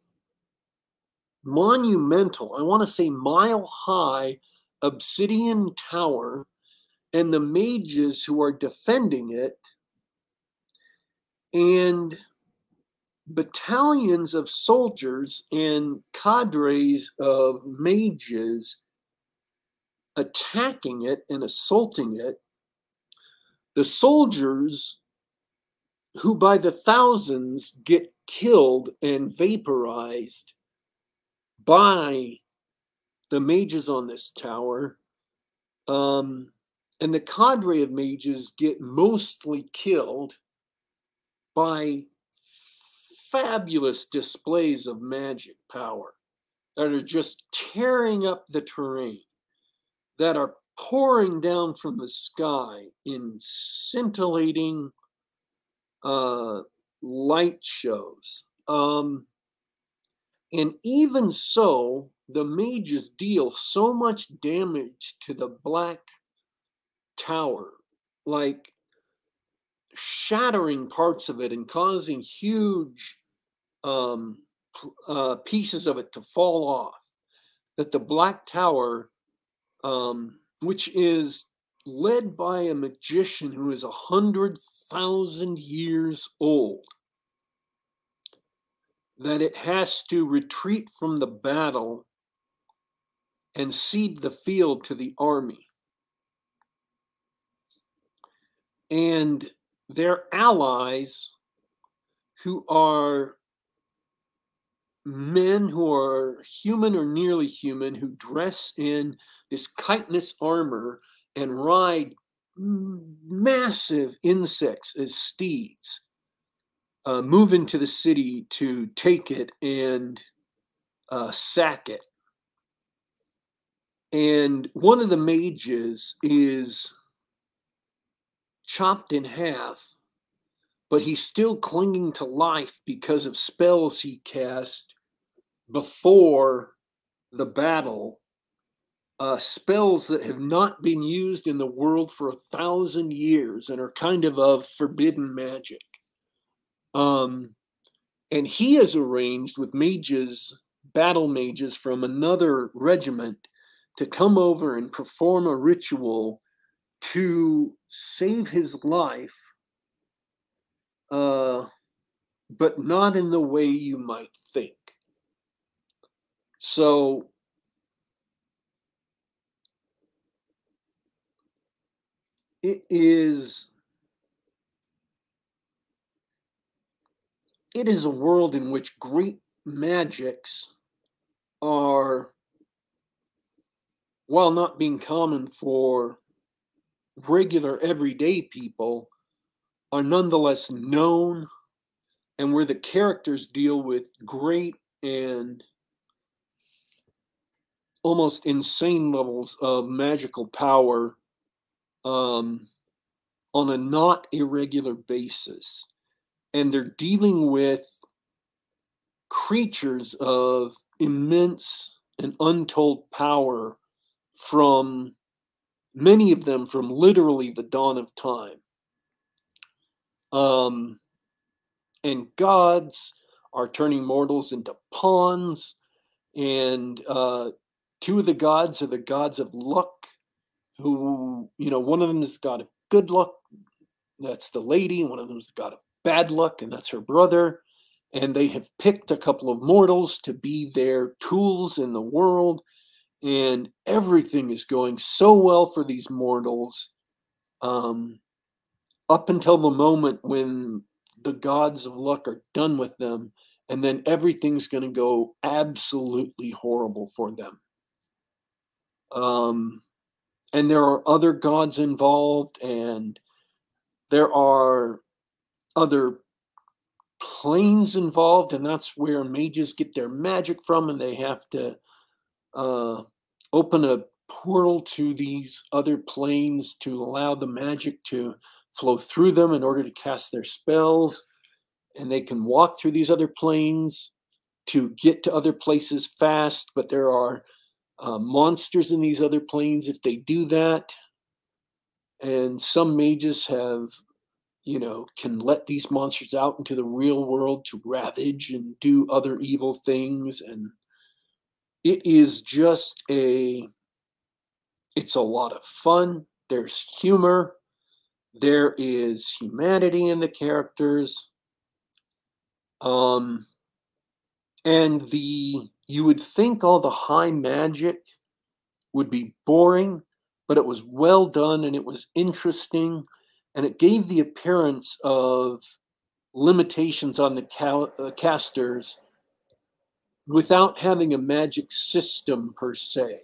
monumental, I want to say mile high obsidian tower, and the mages who are defending it, and battalions of soldiers and cadres of mages attacking it and assaulting it. The soldiers who by the thousands get killed and vaporized by the mages on this tower um, and the cadre of mages get mostly killed by fabulous displays of magic power that are just tearing up the terrain, that are pouring down from the sky in scintillating uh, light shows. Um, and even so, the mages deal so much damage to the Black Tower, like shattering parts of it and causing huge um, uh, pieces of it to fall off. That the Black Tower, um, which is led by a magician who is a hundred thousand years old, that it has to retreat from the battle and cede the field to the army. And their allies, who are men who are human or nearly human, who dress in this chitinous armor and ride massive insects as steeds, uh, move into the city to take it and uh, sack it. And one of the mages is chopped in half, but he's still clinging to life because of spells he cast before the battle. Uh, spells that have not been used in the world for a thousand years and are kind of of forbidden magic. Um, and he has arranged with mages, battle mages from another regiment, to come over and perform a ritual to save his life, uh, but not in the way you might think. So, it is it is a world in which great magics are while not being common for regular everyday people are nonetheless known and where the characters deal with great and almost insane levels of magical power um, on a not irregular basis and they're dealing with creatures of immense and untold power from many of them from literally the dawn of time. Um, and gods are turning mortals into pawns, and uh, two of the gods are the gods of luck. Who, you know, one of them is the god of good luck, that's the lady, one of them is the god of bad luck, and that's her brother. And they have picked a couple of mortals to be their tools in the world. And everything is going so well for these mortals um, up until the moment when the gods of luck are done with them. And then everything's going to go absolutely horrible for them. Um, and there are other gods involved, and there are other planes involved, and that's where mages get their magic from, and they have to uh, open a portal to these other planes to allow the magic to flow through them in order to cast their spells. And they can walk through these other planes to get to other places fast, but there are uh, monsters in these other planes if they do that. And some mages have you know, can let these monsters out into the real world to ravage and do other evil things. And it is just a, it's a lot of fun. There's humor. There is humanity in the characters. Um, and the, you would think all the high magic would be boring, but it was well done and it was interesting and it gave the appearance of limitations on the uh, casters without having a magic system per se.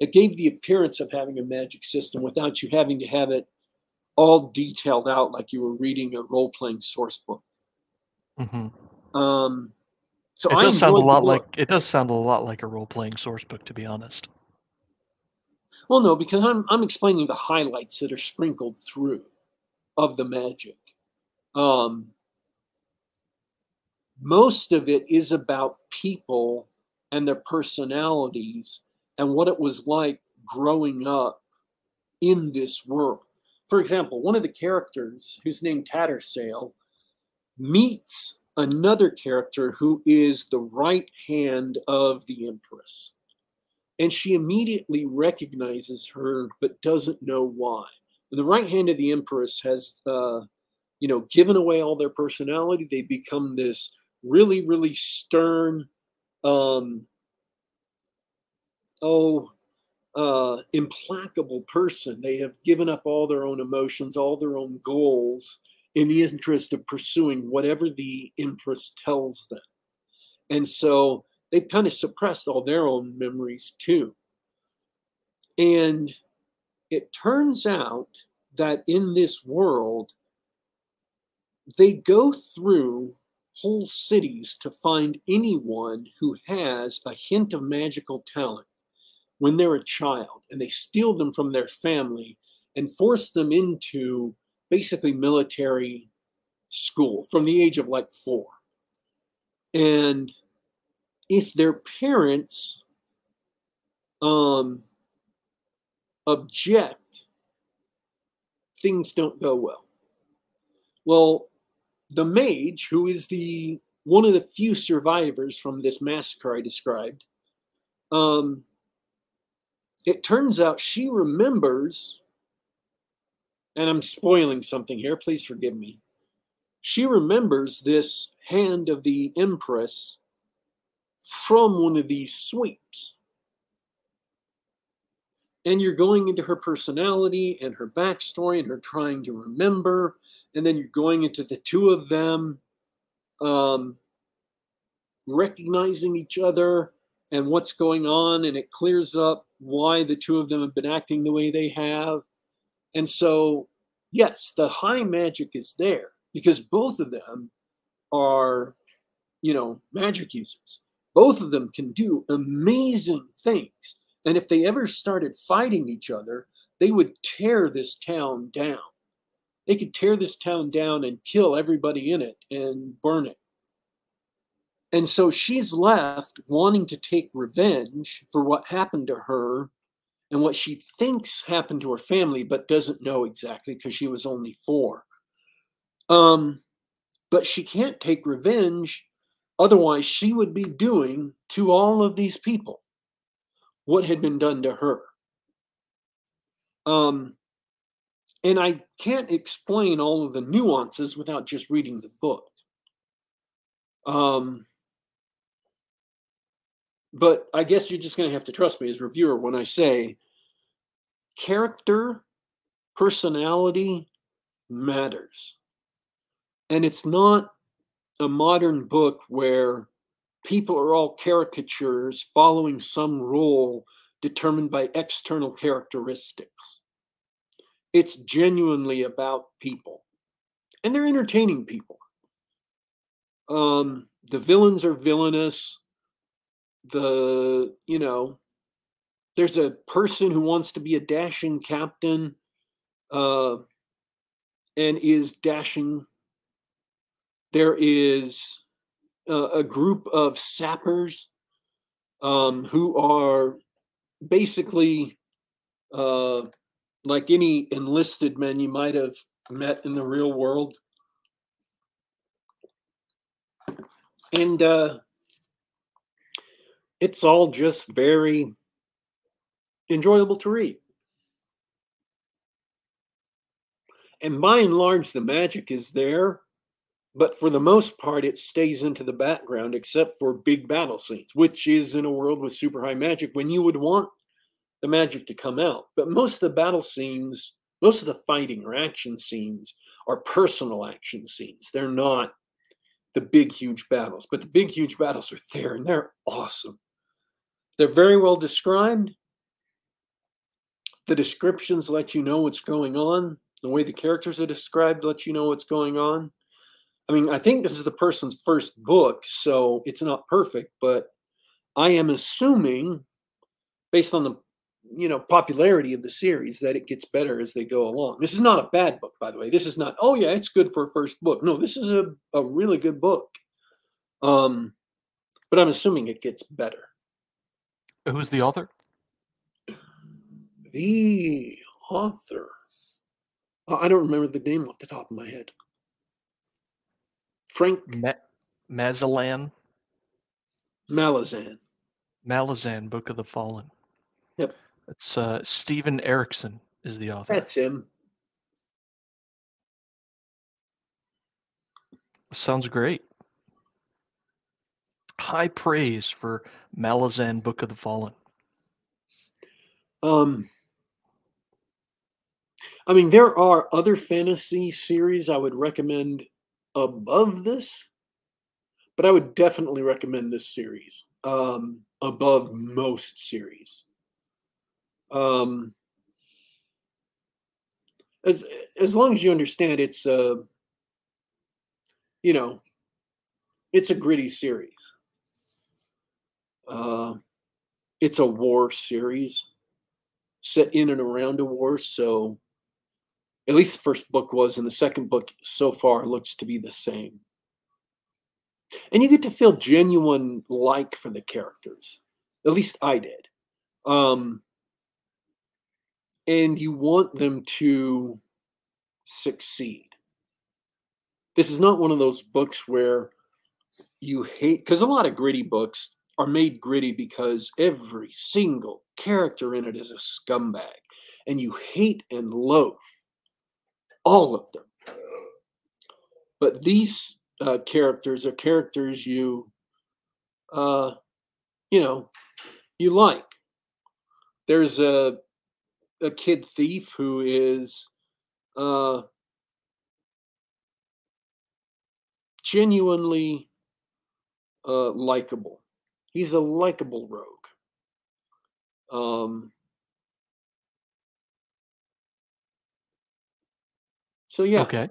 It gave the appearance of having a magic system without you having to have it all detailed out like you were reading a role playing source book. Mm-hmm. Um, so it does sound a lot like it does sound a lot like a role playing source book, to be honest. Well, no, because I'm I'm explaining the highlights that are sprinkled through of the magic. Um, most of it is about people and their personalities and what it was like growing up in this world. For example, one of the characters, who's named Tattersail, meets another character who is the right hand of the Empress. And she immediately recognizes her, but doesn't know why. The right hand of the Empress has, uh, you know, given away all their personality. They become this really, really stern, um, oh, uh, implacable person. They have given up all their own emotions, all their own goals in the interest of pursuing whatever the Empress tells them. And so they've kind of suppressed all their own memories too. And it turns out that in this world, they go through whole cities to find anyone who has a hint of magical talent when they're a child and they steal them from their family and force them into basically military school from the age of like four. And if their parents um, object, things don't go well. Well, the mage, who is the one of the few survivors from this massacre I described, um, it turns out she remembers, and I'm spoiling something here, please forgive me. She remembers this hand of the Empress from one of these sweeps. And you're going into her personality and her backstory and her trying to remember. And then you're going into the two of them um, recognizing each other and what's going on. And it clears up why the two of them have been acting the way they have. And so, yes, the high magic is there because both of them are, you know, magic users. Both of them can do amazing things. And if they ever started fighting each other, they would tear this town down. They could tear this town down and kill everybody in it and burn it. And so she's left wanting to take revenge for what happened to her and what she thinks happened to her family, but doesn't know exactly because she was only four. Um, but she can't take revenge, otherwise, she would be doing to all of these people what had been done to her. Um, and I can't explain all of the nuances without just reading the book. Um, but I guess you're just going to have to trust me as reviewer when I say character, personality matters. And it's not a modern book where people are all caricatures following some rule determined by external characteristics. It's genuinely about people, and they're entertaining people. Um, the villains are villainous. The, you know, there's a person who wants to be a dashing captain uh, and is dashing. There is uh, a group of sappers um, who are basically uh, like any enlisted men you might have met in the real world. And uh, it's all just very enjoyable to read. And by and large, the magic is there, but for the most part, it stays into the background except for big battle scenes, which is in a world with super high magic when you would want the magic to come out. But most of the battle scenes, Most of the fighting or action scenes are personal action scenes. They're not the big, huge battles, but the big, huge battles are there and they're awesome. They're very well described. The descriptions let you know what's going on. The way the characters are described let you know what's going on. I mean, I think this is the person's first book, so it's not perfect, but I am assuming, based on the you know popularity of the series, that it gets better as they go along. This is not a bad book, by the way. This is not, oh yeah, it's good for a first book. No, this is a, a really good book. Um, but I'm assuming it gets better. Who's the author? The author. I don't remember the name off the top of my head. Frank Mazalan. Malazan. Malazan, Book of the Fallen. Yep. It's uh, Steven Erikson is the author. That's him. Sounds great. High praise for Malazan, Book of the Fallen. Um, I mean, there are other fantasy series I would recommend above this, but I would definitely recommend this series um, above most series. Um, as as long as you understand, it's a you know, it's a gritty series. Uh, it's a war series set in and around a war, so at least the first book was, and the second book so far looks to be the same. And you get to feel genuine like for the characters. At least I did. Um, and you want them to succeed. This is not one of those books where you hate, because a lot of gritty books are made gritty because every single character in it is a scumbag, and you hate and loathe all of them. But these uh, characters are characters you, uh, you know, you like. There's a a kid thief who is uh, genuinely uh, likable. He's a likable rogue. Um, So yeah. Okay.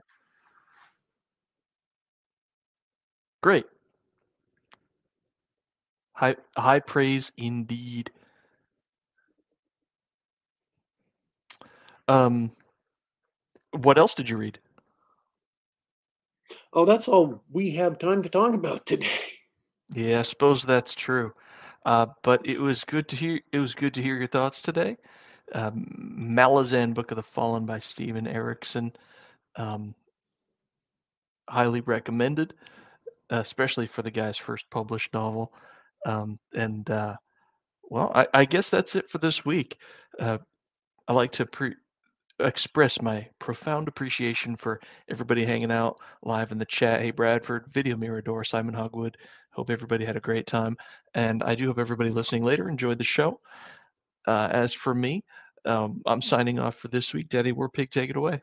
Great. High high praise indeed. Um what else did you read? Oh, that's all we have time to talk about today. Yeah, I suppose that's true. Uh, but it was good to hear. It was good to hear your thoughts today. Um, Malazan, Book of the Fallen by Steven Erikson. Um, highly recommended, especially for the guy's first published novel. Um, and uh, well, I, I, guess that's it for this week. Uh, I like to pre- express my profound appreciation for everybody hanging out live in the chat. Hey, Bradford, Video Mirador, Simon Hogwood. Hope everybody had a great time. And I do hope everybody listening later enjoyed the show. Uh, as for me, um, I'm signing off for this week. Daddy Warpig, take it away.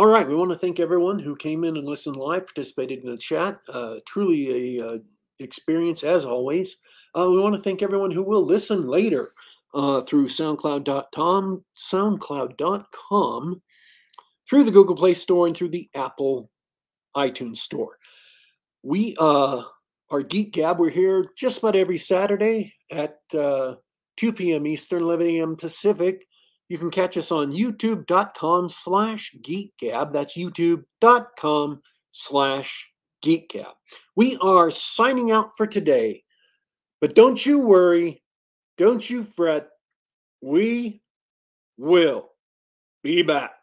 All right, we want to thank everyone who came in and listened live, participated in the chat. Uh, truly a uh, experience as always. Uh, we want to thank everyone who will listen later uh, through SoundCloud.com, SoundCloud.com, through the Google Play Store, and through the Apple iTunes Store. We uh, are Geek Gab. We're here just about every Saturday at uh, 2 p.m. Eastern, 11 a.m. Pacific. You can catch us on youtube.com slash geekgab. That's youtube.com slash geekgab. We are signing out for today, but don't you worry, don't you fret. We will be back.